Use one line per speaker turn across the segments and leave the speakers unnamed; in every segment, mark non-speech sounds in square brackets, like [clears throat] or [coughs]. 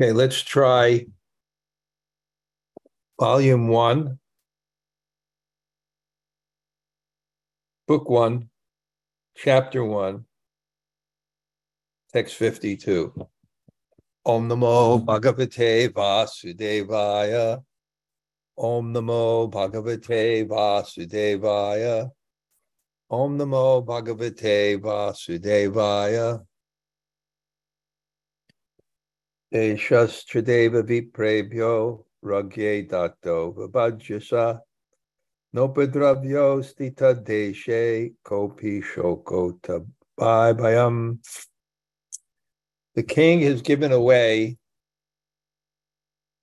Okay, let's try volume one, book one, chapter one, text 52. Om Namo Bhagavate Vasudevaya. Om Namo Bhagavate Vasudevaya. Om Namo Bhagavate Vasudevaya. Deshas Trideva Viprebhyo Ragye Dato Vabhajyasa Nopadravyo Stita Deshe Kopi Shoko Bayam. The king has given away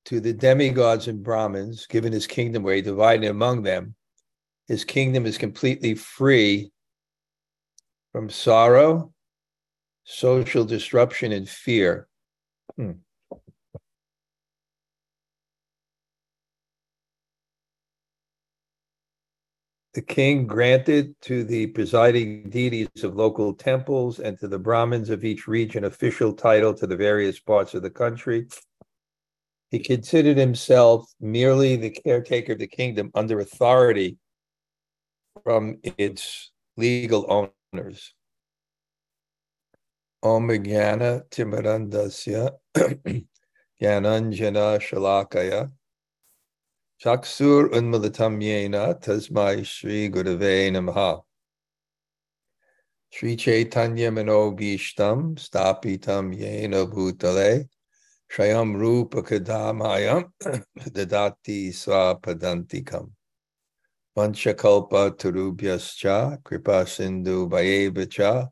to the demigods and Brahmins, given his kingdom away, divided among them. His kingdom is completely free from sorrow, social disruption, and fear. The king granted to the presiding deities of local temples and to the Brahmins of each region official title to the various parts of the country. He considered himself merely the caretaker of the kingdom under authority from its legal owners. Om Jnana [clears throat] Timarandasya Shalakaya. Chaksur Unmalatam Yena Tasmai Shri Gurave Namaha. Shri Chaitanya Bhishtam Stapitam Yena Bhutale. Shayam Rupa Kadamayam [clears throat] Dadati Swapadantikam. Panchakalpa Turubhyascha Kripa Sindhu Bhayevacha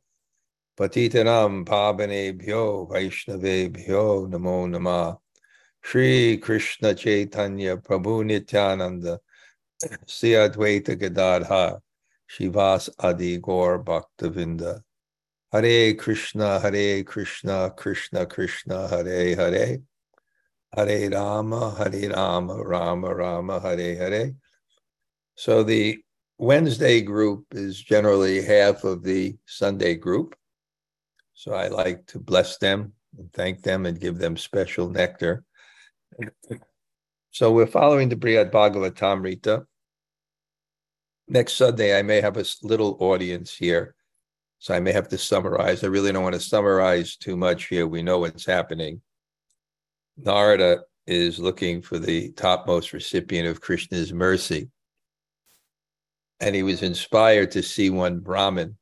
Patitanam Pavanebhyo Vaishnavebhyo Namo Namah. Shri Krishna Chaitanya Prabhu Nityananda [coughs] Sri Advaita Gadadha Shivas Adi Gaur Bhaktavinda. Hare Krishna Hare Krishna Krishna Krishna Hare Hare. Hare Rama Hare Rama Rama Rama Hare Hare. So the Wednesday group is generally half of the Sunday group so I like to bless them and thank them and give them special nectar. So we're following the Brihad Bhagavatamrita. Next Sunday, I may have a little audience here. So I may have to summarize. I really don't want to summarize too much here. We know what's happening. Narada is looking for the topmost recipient of Krishna's mercy. And he was inspired to see one Brahmin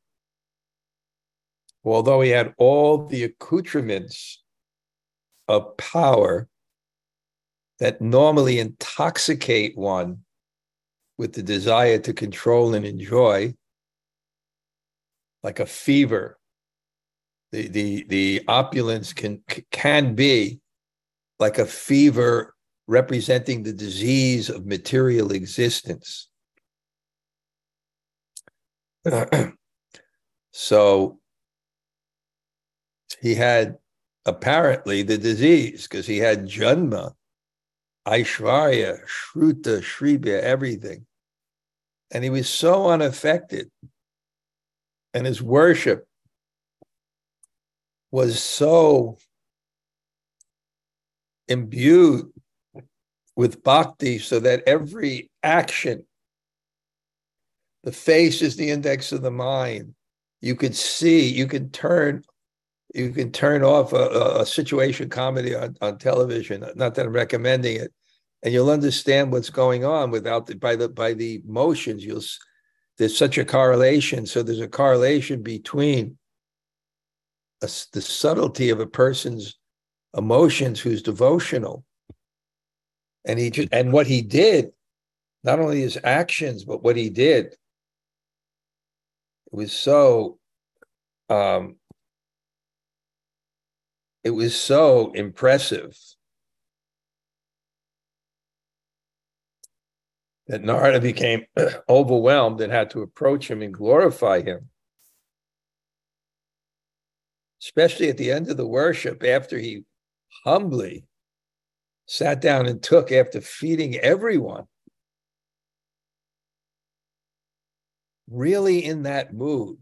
although he had all the accoutrements of power that normally intoxicate one with the desire to control and enjoy, like a fever. The, the, the opulence can, can be like a fever representing the disease of material existence. [clears throat] so he had apparently the disease because he had Janma, Aishwarya, Shruta, Shribya, everything. And he was so unaffected. And his worship was so imbued with bhakti so that every action, the face is the index of the mind. You could see, you could turn you can turn off a, a situation comedy on, on television. Not that I'm recommending it, and you'll understand what's going on without the by the by the motions. You'll there's such a correlation. So there's a correlation between a, the subtlety of a person's emotions who's devotional, and he just and what he did, not only his actions but what he did. It was so um, it was so impressive that Narada became [clears throat] overwhelmed and had to approach him and glorify him. Especially at the end of the worship, after he humbly sat down and took after feeding everyone. Really in that mood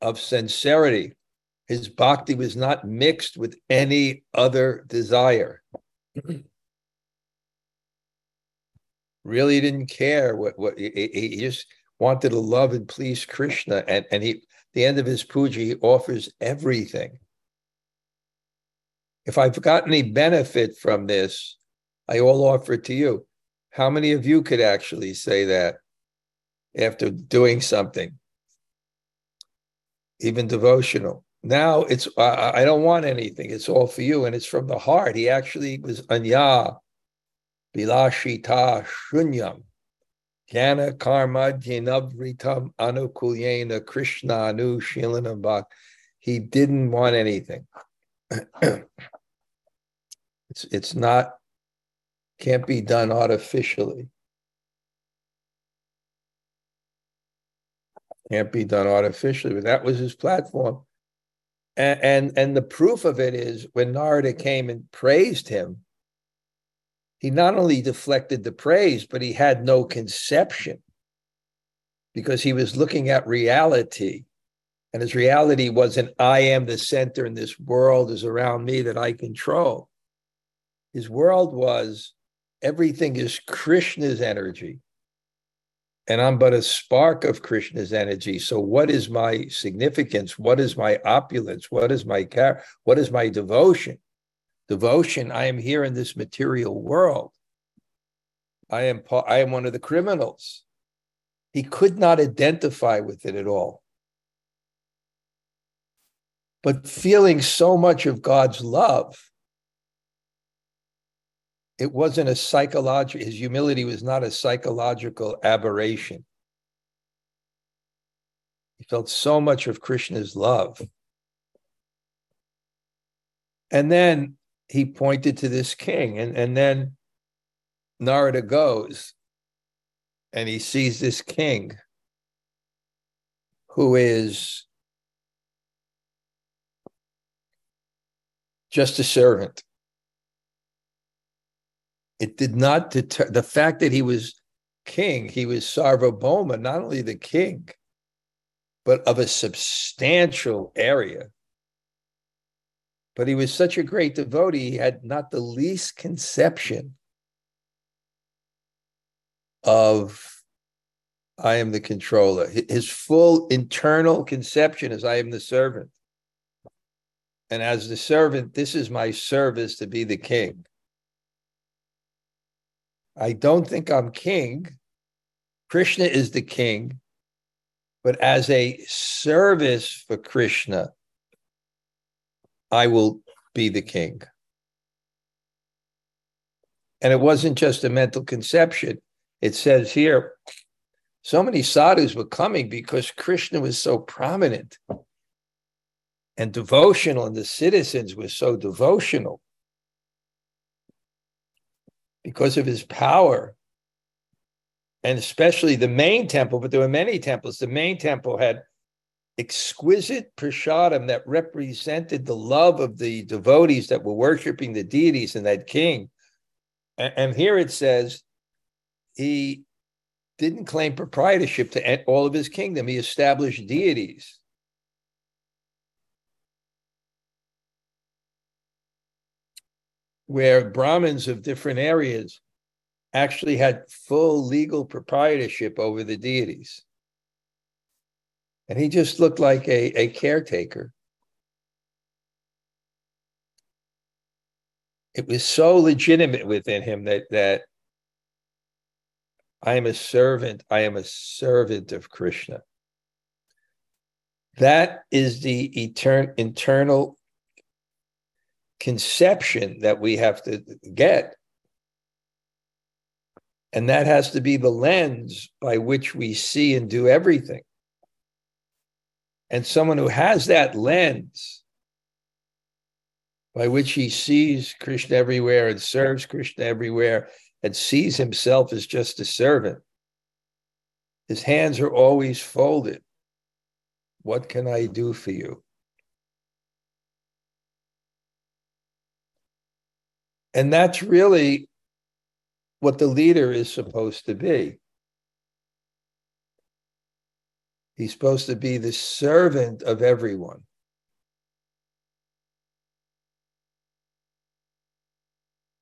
of sincerity His bhakti was not mixed with any other desire. [clears throat] really didn't care what what he, he, just wanted to love and please Krishna. And and he the end of his puja, he offers everything. If I've got any benefit from this, I all offer it to you. How many of you could actually say that after doing something, even devotional? Now it's I, I don't want anything. It's all for you, and it's from the heart. He actually was anya bilashita shunyam jnana karma jinavritam anukulyena krishna anu shilanam He didn't want anything. [clears throat] it's it's not can't be done artificially. Can't be done artificially, but that was his platform. And, and, the proof of it is when Narada came and praised him, he not only deflected the praise, but he had no conception because he was looking at reality. And his reality wasn't, I am the center and this world is around me that I control. His world was, everything is Krishna's energy. And I'm but a spark of Krishna's energy. So, what is my significance? What is my opulence? What is my care? What is my devotion? Devotion, I am here in this material world. I am, I am one of the criminals. He could not identify with it at all. But feeling so much of God's love, it wasn't a psychological, his humility was not a psychological aberration. He felt so much of Krishna's love. And then he pointed to this king, and, and then Narada goes and he sees this king who is just a servant it did not deter the fact that he was king, he was Sarvabhauma, not only the king, but of a substantial area. But he was such a great devotee, he had not the least conception of I am the controller. His full internal conception is I am the servant. And as the servant, this is my service to be the king. I don't think I'm king. Krishna is the king. But as a service for Krishna, I will be the king. And it wasn't just a mental conception. It says here, so many sadhus were coming because Krishna was so prominent and devotional, and the citizens were so devotional because of his power. And especially the main temple, but there were many temples. The main temple had exquisite prasadam that represented the love of the devotees that were worshiping the deities and that king. And, and here it says he didn't claim proprietorship to all of his kingdom, he established deities. Where Brahmins of different areas actually had full legal proprietorship over the deities. And he just looked like a, a caretaker. It was so legitimate within him that that I am a servant, I am a servant of Krishna. That is the etern- internal conception that we have to get. And that has to be the lens by which we see and do everything. And someone who has that lens by which he sees Krishna everywhere and serves Krishna everywhere and sees himself as just a servant, his hands are always folded. What can I do for you? And that's really what the leader is supposed to be. He's supposed to be the servant of everyone.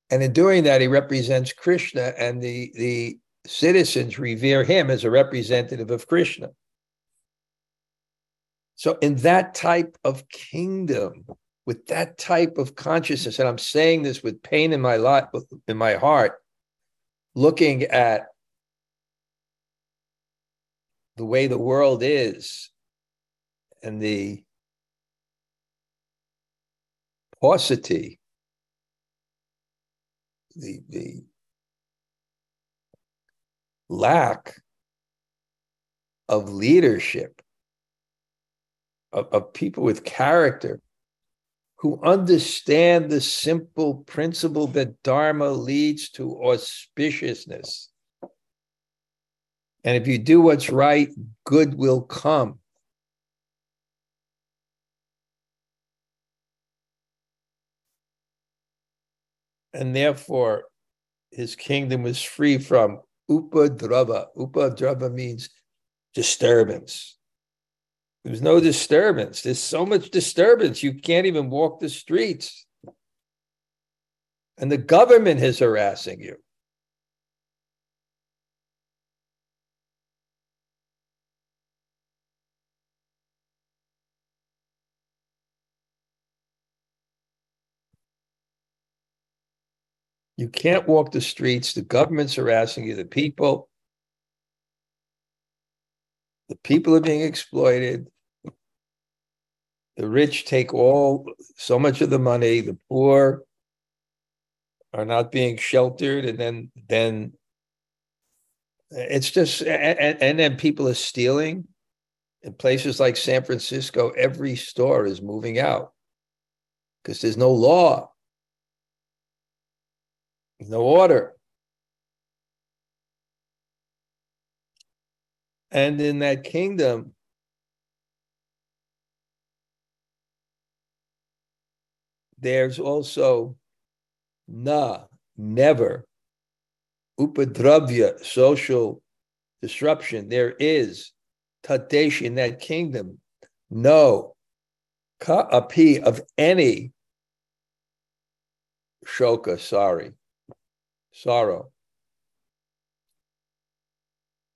And in doing that, he represents Krishna, and the, the citizens revere him as a representative of Krishna. So, in that type of kingdom, with that type of consciousness, and I'm saying this with pain in my life, in my heart, looking at the way the world is and the paucity, the, the lack of leadership, of, of people with character who understand the simple principle that Dharma leads to auspiciousness. And if you do what's right, good will come. And therefore, his kingdom was free from upadrava. Upadrava means disturbance. There's no disturbance. There's so much disturbance, you can't even walk the streets. And the government is harassing you. You can't walk the streets. The government's harassing you. The people, the people are being exploited. The rich take all so much of the money. The poor are not being sheltered, and then then it's just and, and then people are stealing. In places like San Francisco, every store is moving out because there's no law no order. And in that kingdom, there's also na, never, upadravya, social disruption. There is tadesh in that kingdom, no ka api of any shoka, sorry sorrow.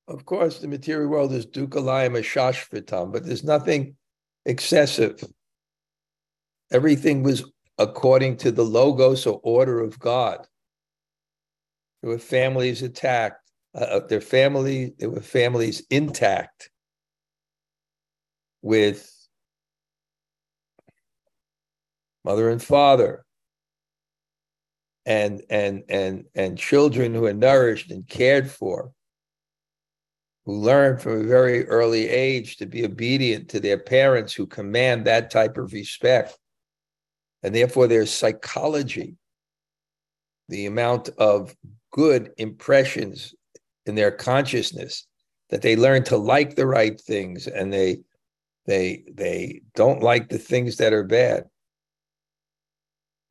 Of course, the material world is dukalayam ashashvitam, but there's nothing excessive. Everything was according to the logos or order of God. There were families attacked. Uh, uh their family, there were families intact with mother and father, and and and and children who are nourished and cared for who learn from a very early age to be obedient to their parents who command that type of respect. And therefore their psychology the amount of good impressions in their consciousness that they learn to like the right things and they they they don't like the things that are bad.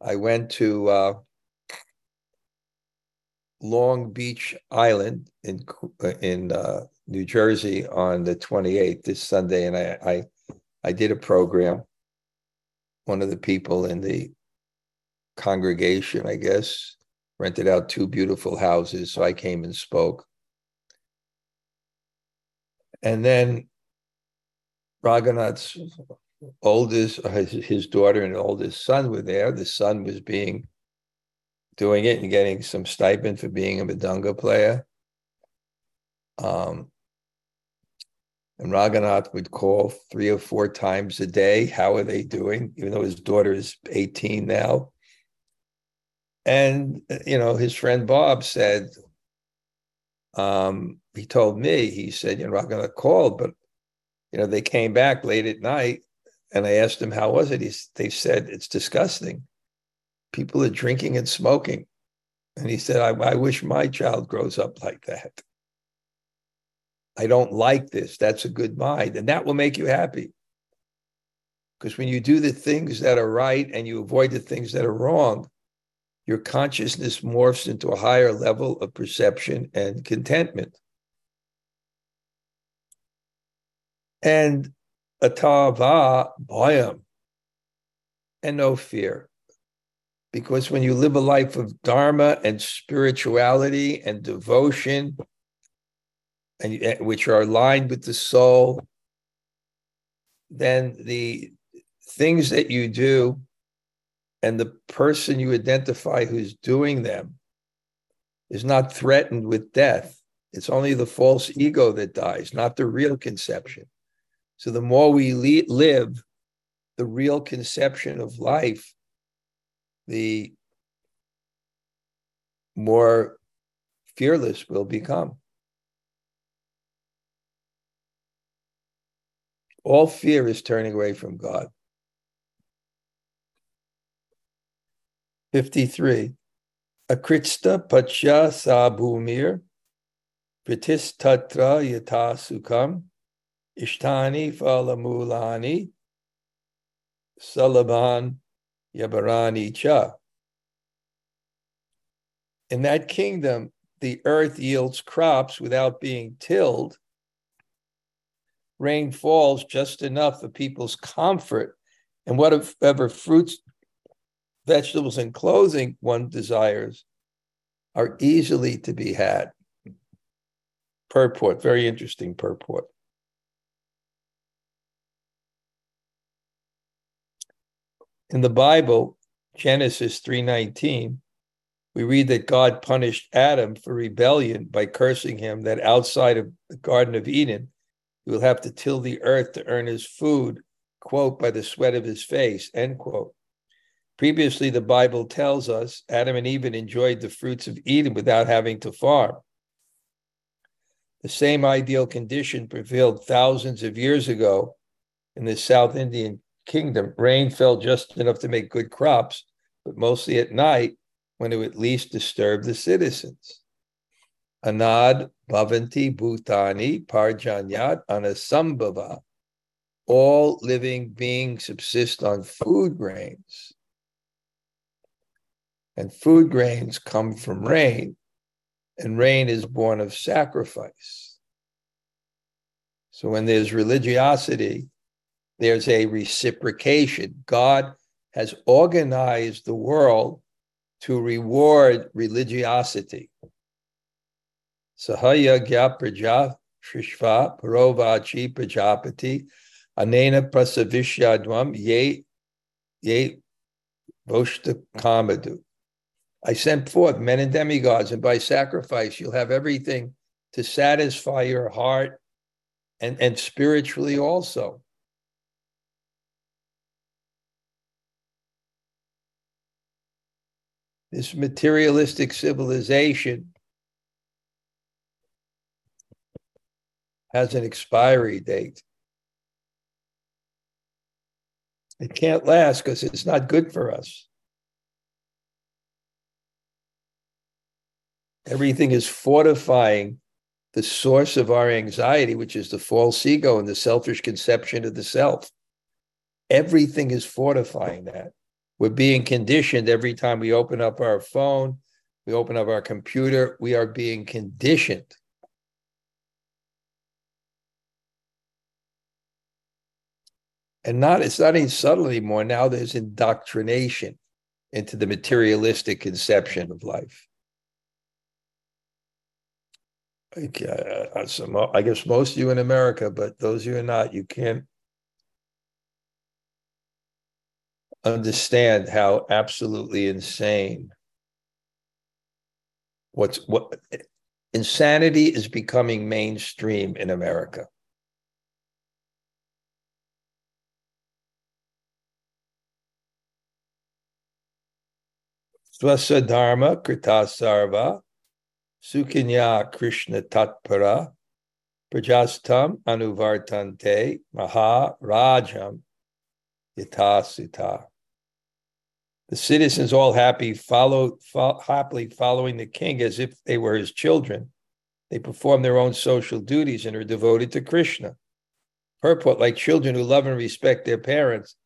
I went to uh, Long Beach Island in in uh, New Jersey on the 28th this Sunday, and I, I I did a program. One of the people in the congregation, I guess, rented out two beautiful houses, so I came and spoke. And then Raghunath's oldest, his, his daughter and oldest son were there. The son was being doing it and getting some stipend for being a Mridanga player. Um, and Raghunath would call three or four times a day. How are they doing? Even though his daughter is 18 now. And, you know, his friend Bob said, um, he told me, he said, you know, Raghunath called, but, you know, they came back late at night and I asked him, how was it? He, they said, it's disgusting people are drinking and smoking. And he said, I, I wish my child grows up like that. I don't like this. That's a good mind. And that will make you happy. Because when you do the things that are right and you avoid the things that are wrong, your consciousness morphs into a higher level of perception and contentment. And atava bhayam, and no fear Because when you live a life of dharma and spirituality and devotion, and eh, which are aligned with the soul, then the things that you do and the person you identify who's doing them is not threatened with death. It's only the false ego that dies, not the real conception. So the more we le- live the real conception of life, the more fearless we'll become. All fear is turning away from God. 53. Akrista pacha sabhumir pratis tatra yata sukam ishtani falamulani salaban yabarani cha. In that kingdom, the earth yields crops without being tilled rain falls just enough for people's comfort, and whatever fruits, vegetables, and clothing one desires are easily to be had. Purport, very interesting purport. In the Bible, Genesis 3:19, we read that God punished Adam for rebellion by cursing him that outside of the Garden of Eden, he will have to till the earth to earn his food, quote, by the sweat of his face, end quote. Previously, the Bible tells us Adam and Eve enjoyed the fruits of Eden without having to farm. The same ideal condition prevailed thousands of years ago in the South Indian kingdom. Rain fell just enough to make good crops, but mostly at night when it would least disturb the citizens. Anad Bhavanti Bhutani Parjanyat Anasambhava. All living beings subsist on food grains. And food grains come from rain, and rain is born of sacrifice. So when there's religiosity, there's a reciprocation. God has organized the world to reward religiosity. Sahaya Gya Praja Shrishva Parovachi Prajapati Anena Prasavishyadvam Ye Ye Voshta Kamadu. I sent forth men and demigods, and by sacrifice you'll have everything to satisfy your heart and, and spiritually also. This materialistic civilization has an expiry date. It can't last because it's not good for us. Everything is fortifying the source of our anxiety, which is the false ego and the selfish conception of the self. Everything is fortifying that. We're being conditioned every time we open up our phone, we open up our computer, we are being conditioned and not it's not even subtle anymore. Now there's indoctrination into the materialistic conception of life. Like, uh, some, I guess most of you in America, but those of you are not, you can't understand how absolutely insane what's what insanity is becoming mainstream in America. Swasadharma Kritasarva Sukinya Krishna Tatpara Prajastam Anuvartante Maha Rajam Yatasita. The citizens all happy follow, fo- happily following the king as if they were his children. They perform their own social duties and are devoted to Krishna. Purport, like children who love and respect their parents,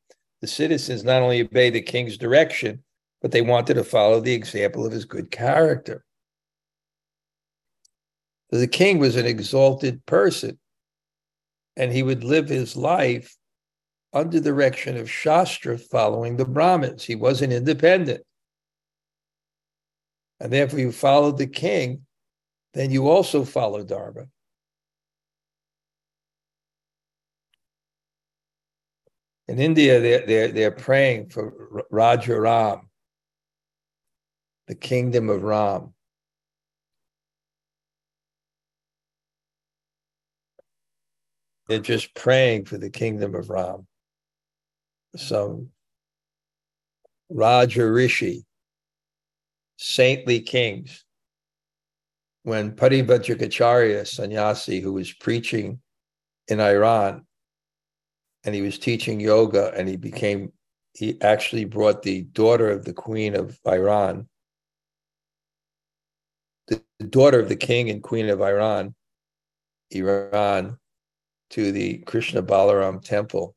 the citizens not only obey the king's direction, but they wanted to follow the example of his good character. The king was an exalted person, and he would live his life under the direction of Shastra, following the Brahmins. He wasn't independent. And therefore you followed the king, then you also follow Dharma. In India, they're, they're, they're praying for Raja Ram, the kingdom of Ram. They're just praying for the kingdom of Ram. Some Raja Rishi, saintly kings. When Parivrajakacharya, sannyasi, who was preaching in Iran, and he was teaching yoga, and he became, he actually brought the daughter of the queen of Iran, the daughter of the king and queen of Iran, Iran, to the Krishna Balaram temple.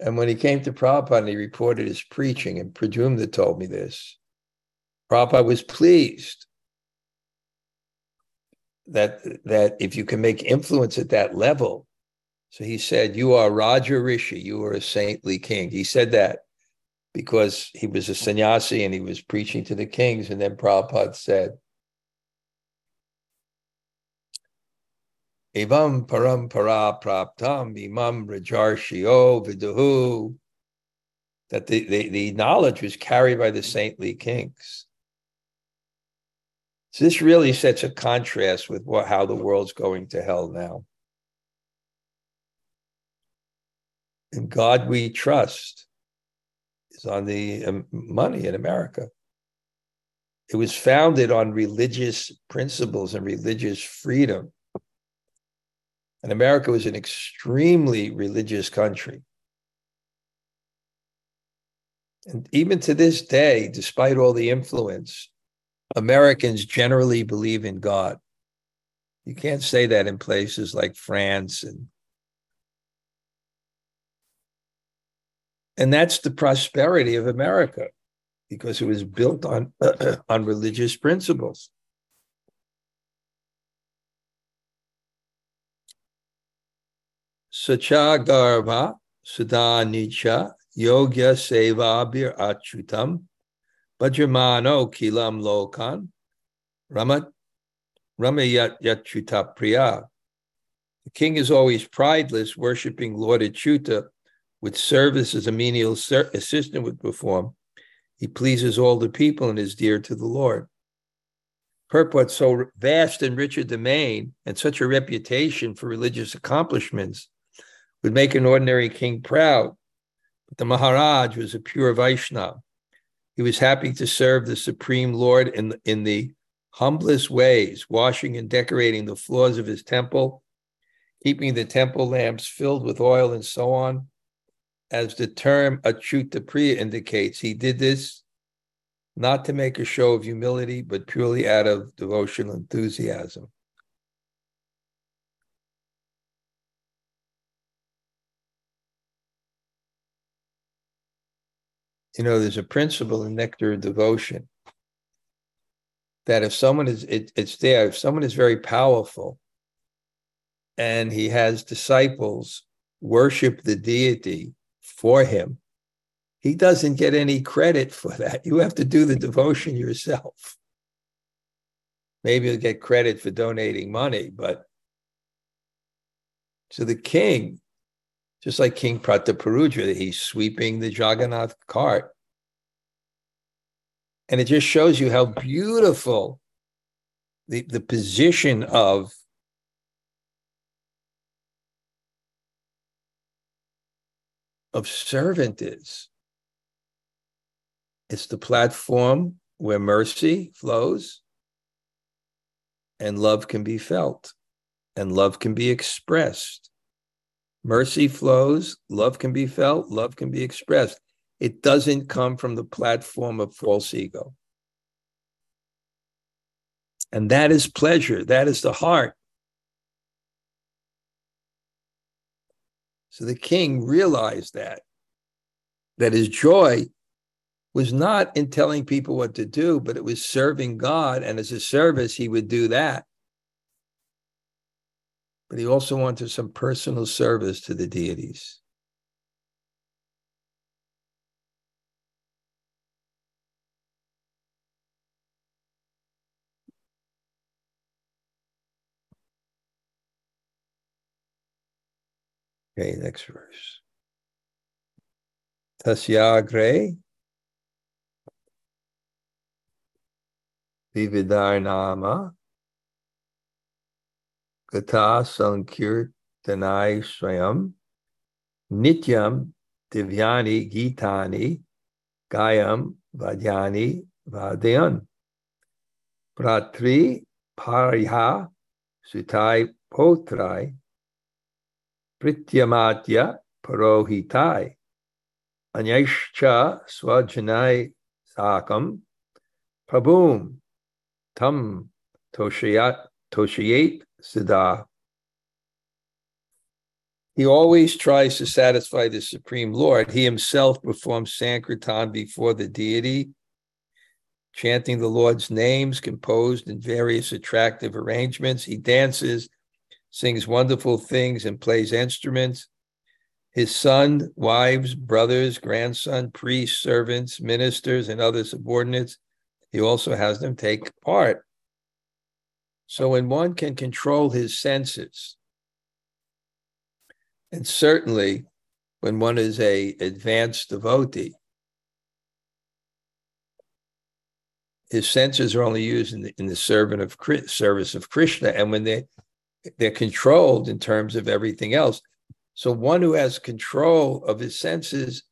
And when he came to Prabhupada he reported his preaching, and Pradyumna told me this, Prabhupada was pleased that, that if you can make influence at that level, so he said, You are Raja Rishi, you are a saintly king. He said that because he was a sannyasi and he was preaching to the kings. And then Prabhupada said, Evam parampara praptam imam rajarshio viduhu. That the, the, the knowledge was carried by the saintly kings. So this really sets a contrast with what, how the world's going to hell now. In God we trust on the um, money in America. It was founded on religious principles and religious freedom. And America was an extremely religious country. And even to this day, despite all the influence, Americans generally believe in God. You can't say that in places like France and and that's the prosperity of America because it was built on [clears throat] on religious principles. Sachagarva Sudanicha Yogya Sevabir Achutam Vajramano Kilam Lokan Ramat Ramayat Yachuta Priya. The king is always prideless, worshipping Lord Achyuta with service as a menial ser- assistant would perform. He pleases all the people and is dear to the Lord. Purport so vast and rich a domain and such a reputation for religious accomplishments would make an ordinary king proud. But the Maharaj was a pure Vaishnava. He was happy to serve the Supreme Lord in, in the humblest ways, washing and decorating the floors of his temple, keeping the temple lamps filled with oil, and so on. As the term Achyuta Priya indicates, he did this not to make a show of humility, but purely out of devotional enthusiasm. you know, there's a principle in nectar of devotion that if someone is, it, it's there, if someone is very powerful and he has disciples worship the deity for him, he doesn't get any credit for that. You have to do the devotion yourself. Maybe you'll get credit for donating money, but to the king, just like King Prataparudra, he's sweeping the Jagannath cart. And it just shows you how beautiful the, the position of of servant is. It's the platform where mercy flows and love can be felt and love can be expressed. Mercy flows, love can be felt, love can be expressed. It doesn't come from the platform of false ego. And that is pleasure, that is the heart. So the king realized that, that his joy was not in telling people what to do, but it was serving God. And as a service, he would do that but he also wanted some personal service to the deities. Okay, next verse. Tasyagre Vividarnama Gata Sankirtanai Swayam Nityam Divyani Gitani Gayam Vadyani Vadayan Pratri Pariha Sutai Potrai Prityamatya Parohitai Anyashcha Swajanai Sakam Prabhum Tam Toshayat Toshayat Siddha. He always tries to satisfy the Supreme Lord. He himself performs Sankirtan before the deity, chanting the Lord's names composed in various attractive arrangements. He dances, sings wonderful things, and plays instruments. His son, wives, brothers, grandson, priests, servants, ministers, and other subordinates he also has them take part. So when one can control his senses, and certainly when one is a advanced devotee, his senses are only used in the, in the servant of service of Krishna, and when they they're controlled in terms of everything else. So one who has control of his senses,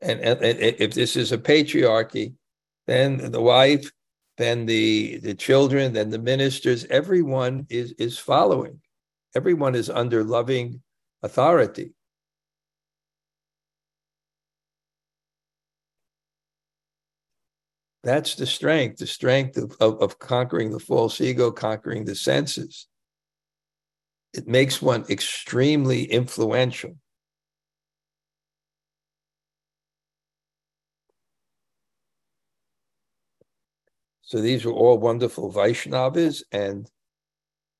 and, and, and if this is a patriarchy, then the wife, then the the children, then the ministers, everyone is is following. Everyone is under loving authority. That's the strength, the strength of, of, of conquering the false ego, conquering the senses. It makes one extremely influential. So these were all wonderful Vaishnavas, and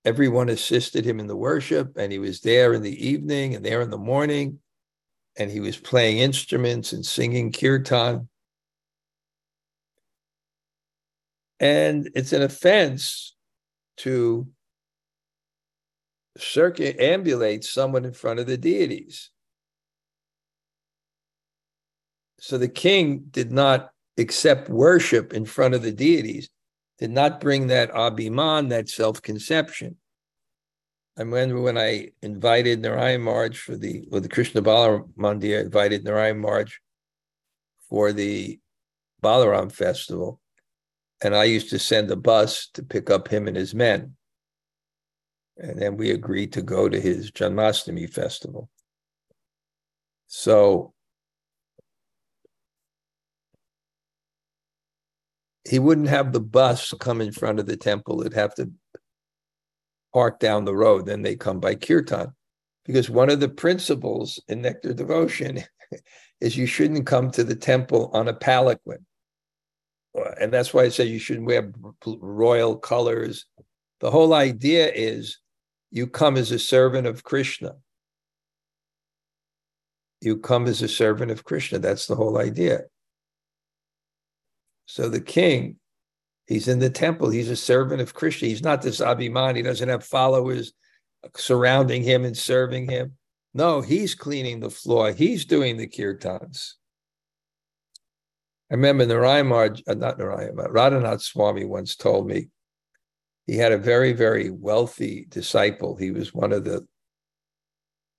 everyone assisted him in the worship, and he was there in the evening and there in the morning, and he was playing instruments and singing kirtan. And it's an offense to circumambulate someone in front of the deities. So the king did not accept worship in front of the deities did not bring that abhiman, that self-conception. I remember when I invited Narayan Maharaj for the, well, the Krishna Balaram Mandir invited Narayan Maharaj for the Balaram festival. And I used to send a bus to pick up him and his men. And then we agreed to go to his Janmashtami festival. So he wouldn't have the bus come in front of the temple. It'd have to park down the road. Then they come by kirtan. Because one of the principles in nectar devotion [laughs] is you shouldn't come to the temple on a palanquin. And that's why I say you shouldn't wear royal colors. The whole idea is you come as a servant of Krishna. You come as a servant of Krishna. That's the whole idea. So the king, he's in the temple. He's a servant of Krishna. He's not this Abhiman. He doesn't have followers surrounding him and serving him. No, he's cleaning the floor. He's doing the kirtans. I remember Narayan uh, not Narayan, Radhanath Swami once told me he had a very, very wealthy disciple. He was one of the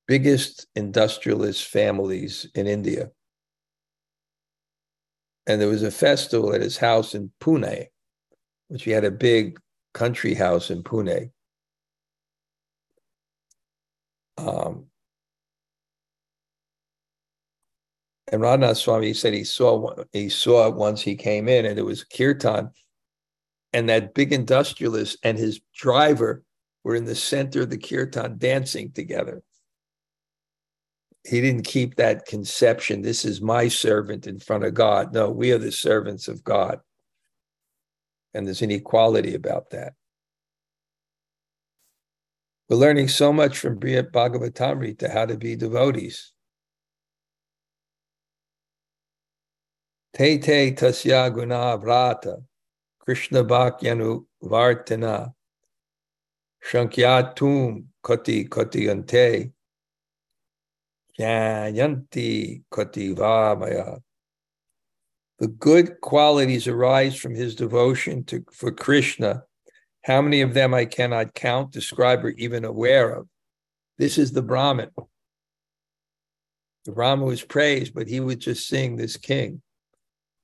biggest industrialist families in India and there was a festival at his house in Pune, which he had a big country house in Pune. Um, and Radhanath Swami said he saw he saw once he came in, and it was kirtan, and that big industrialist and his driver were in the center of the kirtan dancing together. He didn't keep that conception. This is my servant in front of god. No we are the servants of god. And there's an equality about that. We're learning so much from Brihad Bhagavatamrita how to be devotees. Te te tasya guna vrata Krishna bhakyanu vartana shankyatum koti koti ante Yanti Kotiva Maya. The good qualities arise from his devotion to for Krishna. How many of them I cannot count, describe, or even aware of. This is the Brahmin. The Brahma was praised, but he would just sing this king.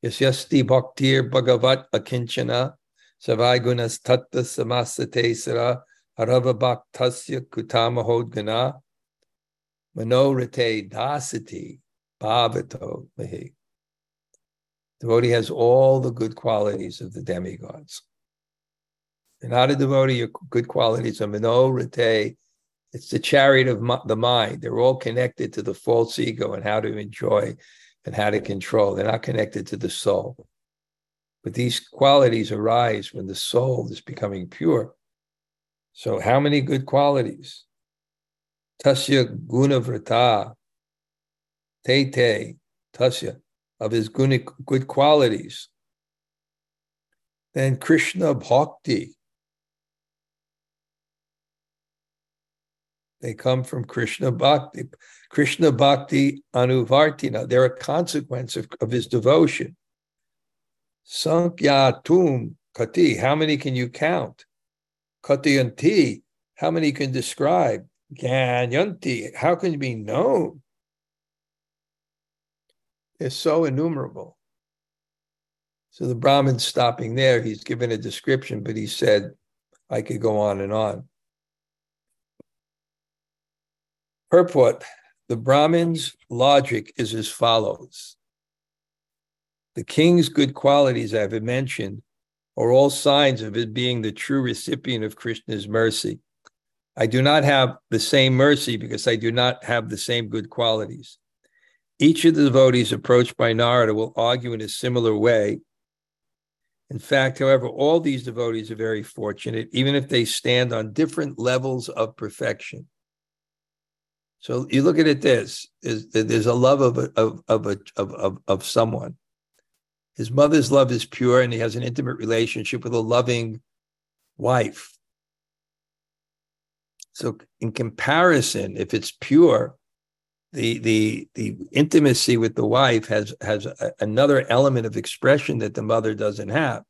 Yasyasti bhaktir bhagavat akinchana savai gunas tatta samasate sara harava bhaktasya kutamahod gana manorite dasati bhavato mahi. Devotee has all the good qualities of the demigods. You're not a devotee, your good qualities are manorite. It's the chariot of the mind. They're all connected to the false ego and how to enjoy and how to control. They're not connected to the soul. But these qualities arise when the soul is becoming pure. So, how many good qualities? Tasya gunavrata, te te, tasya, of his good qualities. Then Krishna bhakti. They come from Krishna bhakti. Krishna Bhakti Anuvartina. They're a consequence of, of his devotion. Sankyatum Kati. How many can you count? Katiyanti. How many can describe? Ganyanti. How can you be known? They're so innumerable. So the Brahmin's stopping there. He's given a description, but he said, I could go on and on. Purport the Brahmin's logic is as follows The king's good qualities I have mentioned are all signs of his being the true recipient of Krishna's mercy. I do not have the same mercy because I do not have the same good qualities. Each of the devotees approached by Narada will argue in a similar way. In fact, however, all these devotees are very fortunate, even if they stand on different levels of perfection. So you look at it this is there's a love of a, of of a of, of of someone. His mother's love is pure, and he has an intimate relationship with a loving wife. So, in comparison, if it's pure, the the the intimacy with the wife has has a, another element of expression that the mother doesn't have.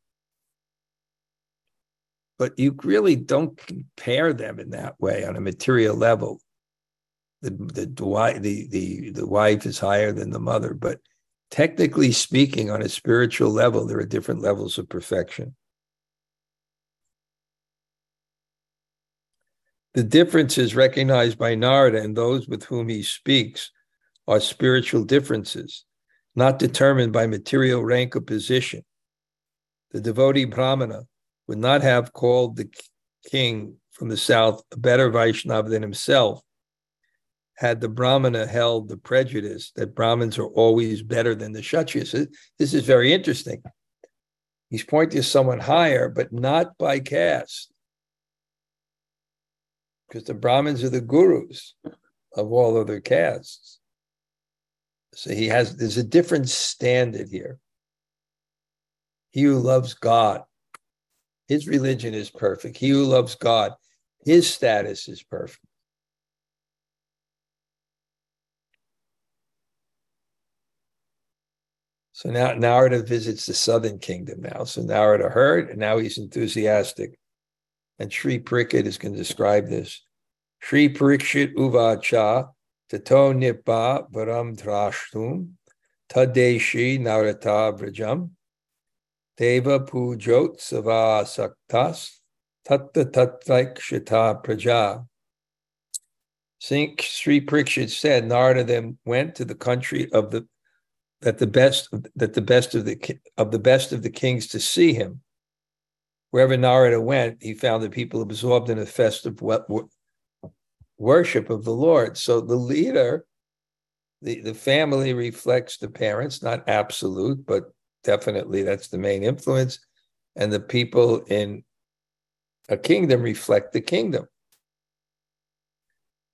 But you really don't compare them in that way on a material level the the the the the wife is higher than the mother, but technically speaking, on a spiritual level, there are different levels of perfection. The differences recognized by Narada and those with whom he speaks are spiritual differences, not determined by material rank or position. The devotee Brahmana would not have called the king from the south a better Vaishnava than himself had the Brahmana held the prejudice that Brahmins are always better than the Kshatriyas. This is very interesting. He's pointing to someone higher, but not by caste. Because the Brahmins are the gurus of all other castes. So he has, there's a different standard here. He who loves God, his religion is perfect. He who loves God, his status is perfect. So now Narada visits the southern kingdom now. So Narada heard, and now he's enthusiastic. And Sri Parikshit is going to describe this. Sri Parikshit uvacha tato nipa varam drashtum tadeshi narata vrajam deva pujot sava saktas tatta tatraikshita praja. Sri Parikshit said, Narada then went to the country of the that the best that the best of the of the best of the kings to see him. Wherever Narada went, he found the people absorbed in a festive worship of the Lord. So the leader, the, the family reflects the parents, not absolute, but definitely that's the main influence. And the people in a kingdom reflect the kingdom.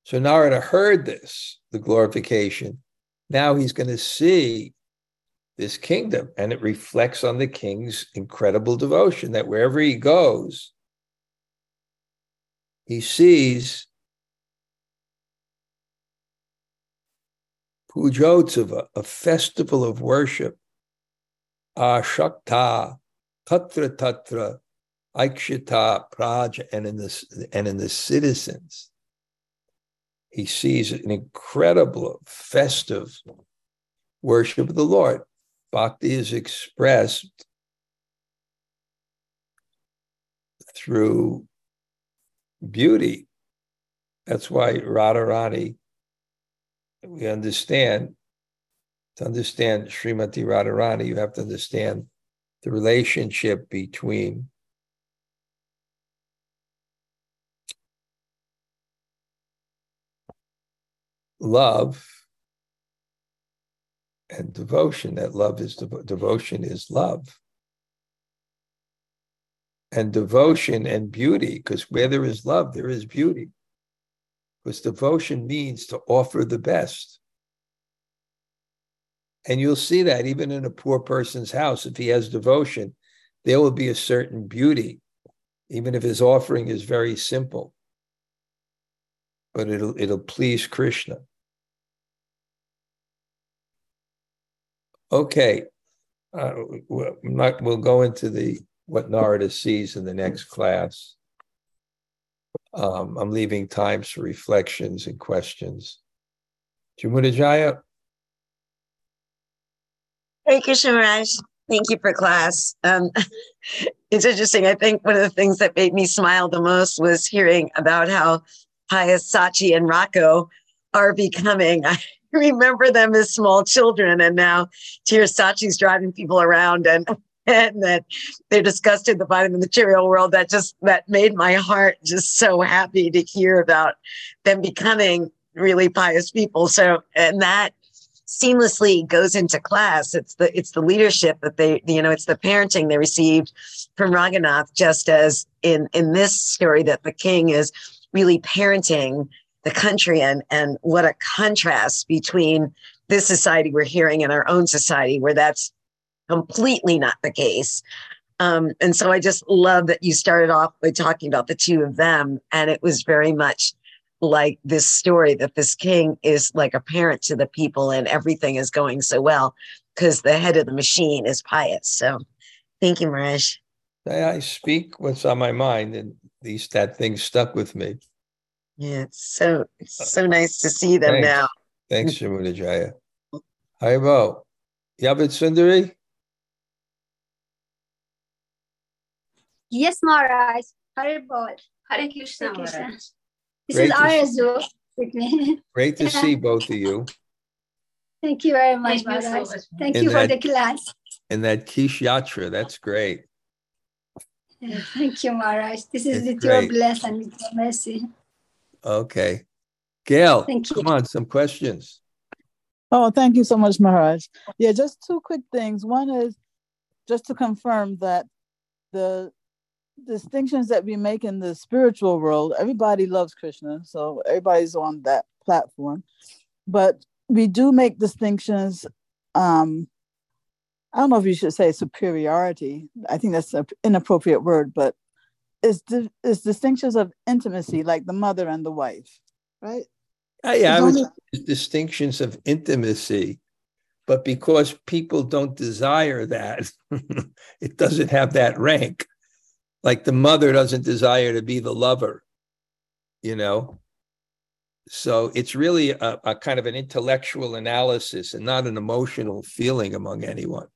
So Narada heard this, the glorification, now he's going to see this kingdom, and it reflects on the king's incredible devotion that wherever he goes, he sees Pujotsava, a festival of worship. Ashakta, Tatra Tatra, Aikshita, Praj, and in the, and in the citizens. He sees an incredible festive worship of the Lord. Bhakti is expressed through beauty. That's why Radharani, we understand, to understand Srimati Radharani, you have to understand the relationship between love and devotion. That love is devo- devotion is love. And devotion and beauty, because where there is love, there is beauty. Because devotion means to offer the best. And you'll see that even in a poor person's house, if he has devotion, there will be a certain beauty, even if his offering is very simple. But it'll it'll please Krishna. Okay, uh, we'll, not, we'll go into the what Narada sees in the next class. Um, I'm leaving times for reflections and questions. Jamuna
Hey, Krishna Maharaj. Thank you for class. Um, [laughs] it's interesting. I think one of the things that made me smile the most was hearing about how Pius Sachi and Rocco are becoming. [laughs] I [laughs] remember them as small children, and now Sachi's driving people around and [laughs] and that they're disgusted find them in the material world. That just that made my heart just so happy to hear about them becoming really pious people. So and that seamlessly goes into class. It's the it's the leadership that they you know it's the parenting they received from Raghunath, just as in in this story that the king is really parenting the country and and what a contrast between this society we're hearing and our own society where that's completely not the case. Um, and so I just love that you started off by talking about the two of them, and it was very much like this story that this king is like a parent to the people and everything is going so well because the head of the machine is pious. So thank you, Maharaj.
I speak what's on my mind, and least that thing stuck with me.
Yeah, it's so it's so nice to see them
Thanks.
now.
Thanks, Jamuna Jaya. Haribol. Yabit Sundari?
Yes, Maharaj. Haribol.
Hare Krishna,
Hare Krishna.
Maharaj.
This
Great
is
to
with me.
Great to see [laughs] both of you
Thank you very much,
Thank you so much.
Thank
In
you for
that-
the class.
And that Kish Yatra. That's great.
Yeah, Thank you, Maharaj. This is
It's
with your
great.
blessing, with your mercy.
Okay. Gail,
Thank you.
come on, some questions.
Oh, thank you so much, Maharaj. Yeah, just two quick things. One is just to confirm that the distinctions that we make in the spiritual world, everybody loves Krishna, so everybody's on that platform. But we do make distinctions. Um, I don't know if you should say superiority. I think that's an inappropriate word, but it's, di- distinctions of intimacy, like the mother and the wife, right?
Uh, yeah, I would distinctions of intimacy, but because people don't desire that, [laughs] it doesn't have that rank. Like the mother doesn't desire to be the lover, you know? So it's really a, a kind of an intellectual analysis and not an emotional feeling among anyone.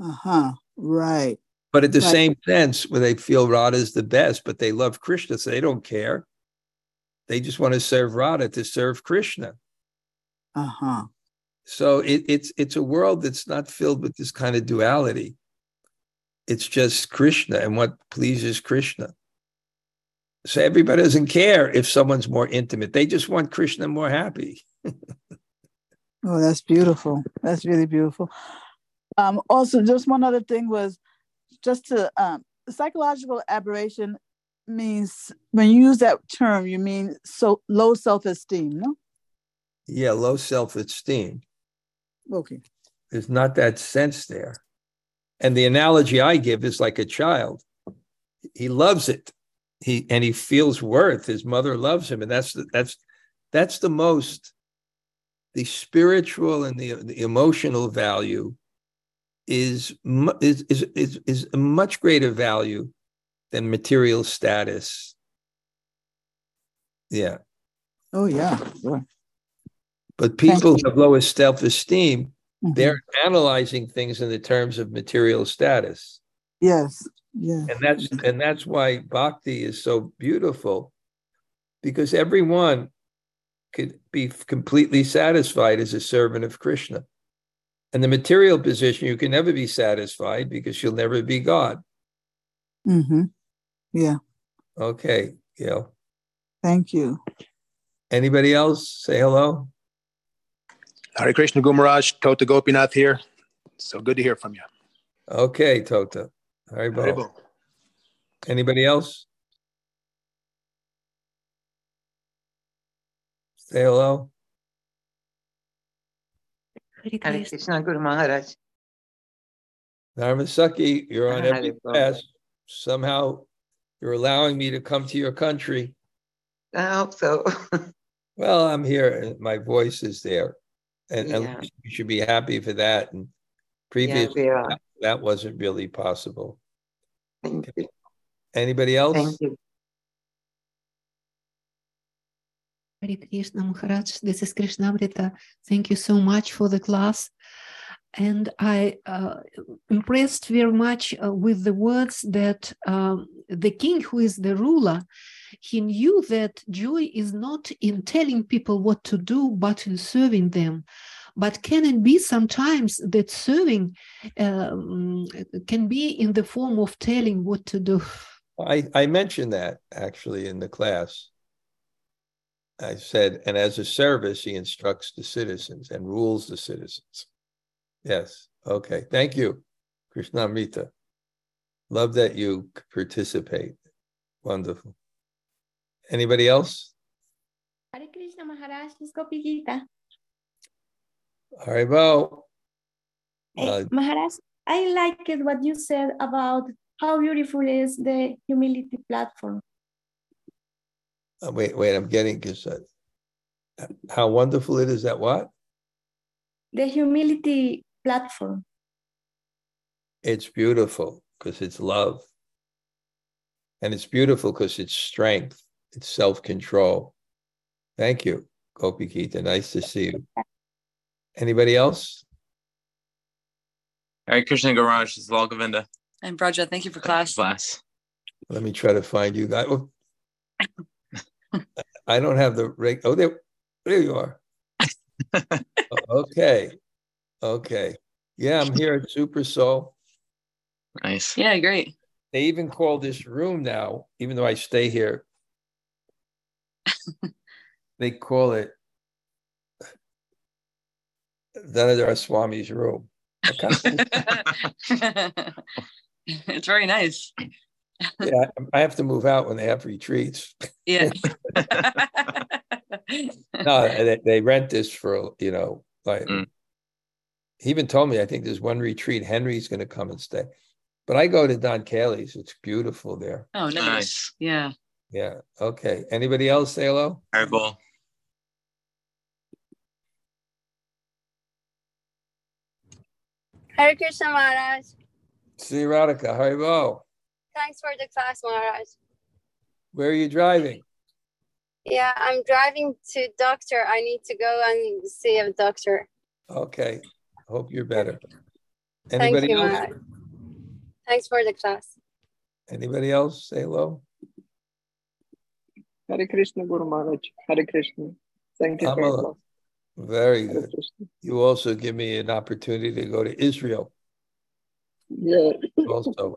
Uh huh. Right.
But at the
Right.
same sense, where they feel Radha is the best, but they love Krishna, so they don't care. They just want to serve Radha to serve Krishna.
Uh huh.
So it, it's it's a world that's not filled with this kind of duality. It's just Krishna and what pleases Krishna. So everybody doesn't care if someone's more intimate. They just want Krishna more happy. [laughs]
Oh, that's beautiful. That's really beautiful. Um, also, just one other thing was just to um, psychological aberration means when you use that term, you mean so low self-esteem, no?
Yeah, low self-esteem.
Okay.
There's not that sense there. And the analogy I give is like a child. He loves it. He and he feels worth. His mother loves him, and that's the, that's that's the most the spiritual and the, the emotional value is, is, is, is, is a much greater value than material status. Yeah.
Oh yeah.
But people who have lowest self esteem,
Mhm.
they're analyzing things in the terms of material status.
yes, yes.
And that's and that's why bhakti is so beautiful because everyone could be completely satisfied as a servant of Krishna. And the material position, you can never be satisfied because you'll never be God.
Mm-hmm. Yeah.
Okay, Gail.
Thank you.
Anybody else say hello?
Hare Krishna Gumaraj, Tota Gopinath here. So good to hear from you.
Okay, Tota. Haribol.
Haribol.
Anybody else? Say hello.
Hare
Hare
Krishna.
Krishna Guru Maharaj.
Naramasaki, you're on every
Haribol.
class. Somehow you're allowing me to come to your country.
I hope so. [laughs]
Well, I'm here and my voice is there. And, and
Yeah.
you should be happy for that. And previously,
we are.
that, that wasn't really possible.
Thank you.
Anybody else?
Thank you.
Hare Krishna Maharaj. This is Krishnamrita. Thank you so much for the class. And I uh, impressed very much uh, with the words that um, the king, who is the ruler, he knew that joy is not in telling people what to do, but in serving them. But can it be sometimes that serving um, can be in the form of telling what to do?
I, I mentioned that actually in the class. I said, and as a service, he instructs the citizens and rules the citizens. Yes. Okay. Thank you, Krishnamrita. Love that you participate. Wonderful. Anybody else?
Hare Krishna Maharaj, Gopi Gita.
Haribol.
Hey,
Uh,
Maharaj, I like it what you said about how beautiful is the humility platform.
Uh, wait, wait, I'm getting because how wonderful it is that what?
The humility platform.
It's beautiful because it's love. And it's beautiful because it's strength, it's self control. Thank you, Gopi Gita. Nice to see you. Anybody else?
Hare Krishna Garage, this is Lal Govinda.
And Braja, thank you for class.
Class.
Let me try to find you guys. [laughs] I don't have the reg. Oh, there, there you are. [laughs] okay. Okay. Yeah, I'm here at Super Soul.
Nice.
Yeah, great.
They even call this room now, even though I stay here. [laughs] they call it Dhanadhar Swami's room. Okay.
it's very nice.
Yeah, I have to move out when they have retreats.
Yeah. [laughs]
no, they, they rent this for you know like.
Mm.
He even told me I think there's one retreat Henry's going to come and stay, but I go to Don Cayley's. It's beautiful there.
Oh, nice.
Nice.
Yeah.
Yeah. Okay. Anybody else say hello?
Haribol.
Hare Krishna Maharaj.
See Radhika. Haribol.
Thanks for the class, Maharaj.
Where are you driving?
Yeah, I'm driving to doctor. I need to go and see a doctor.
Okay. Hope you're better.
Thank
Anybody
you,
else?
Maharaj. Thanks for the class.
Anybody else say hello?
Hare Krishna Guru Maharaj. Hare Krishna. Thank you for your
Amala. Very good.
Krishna.
You also give me an opportunity to go to Israel,
Yeah.
also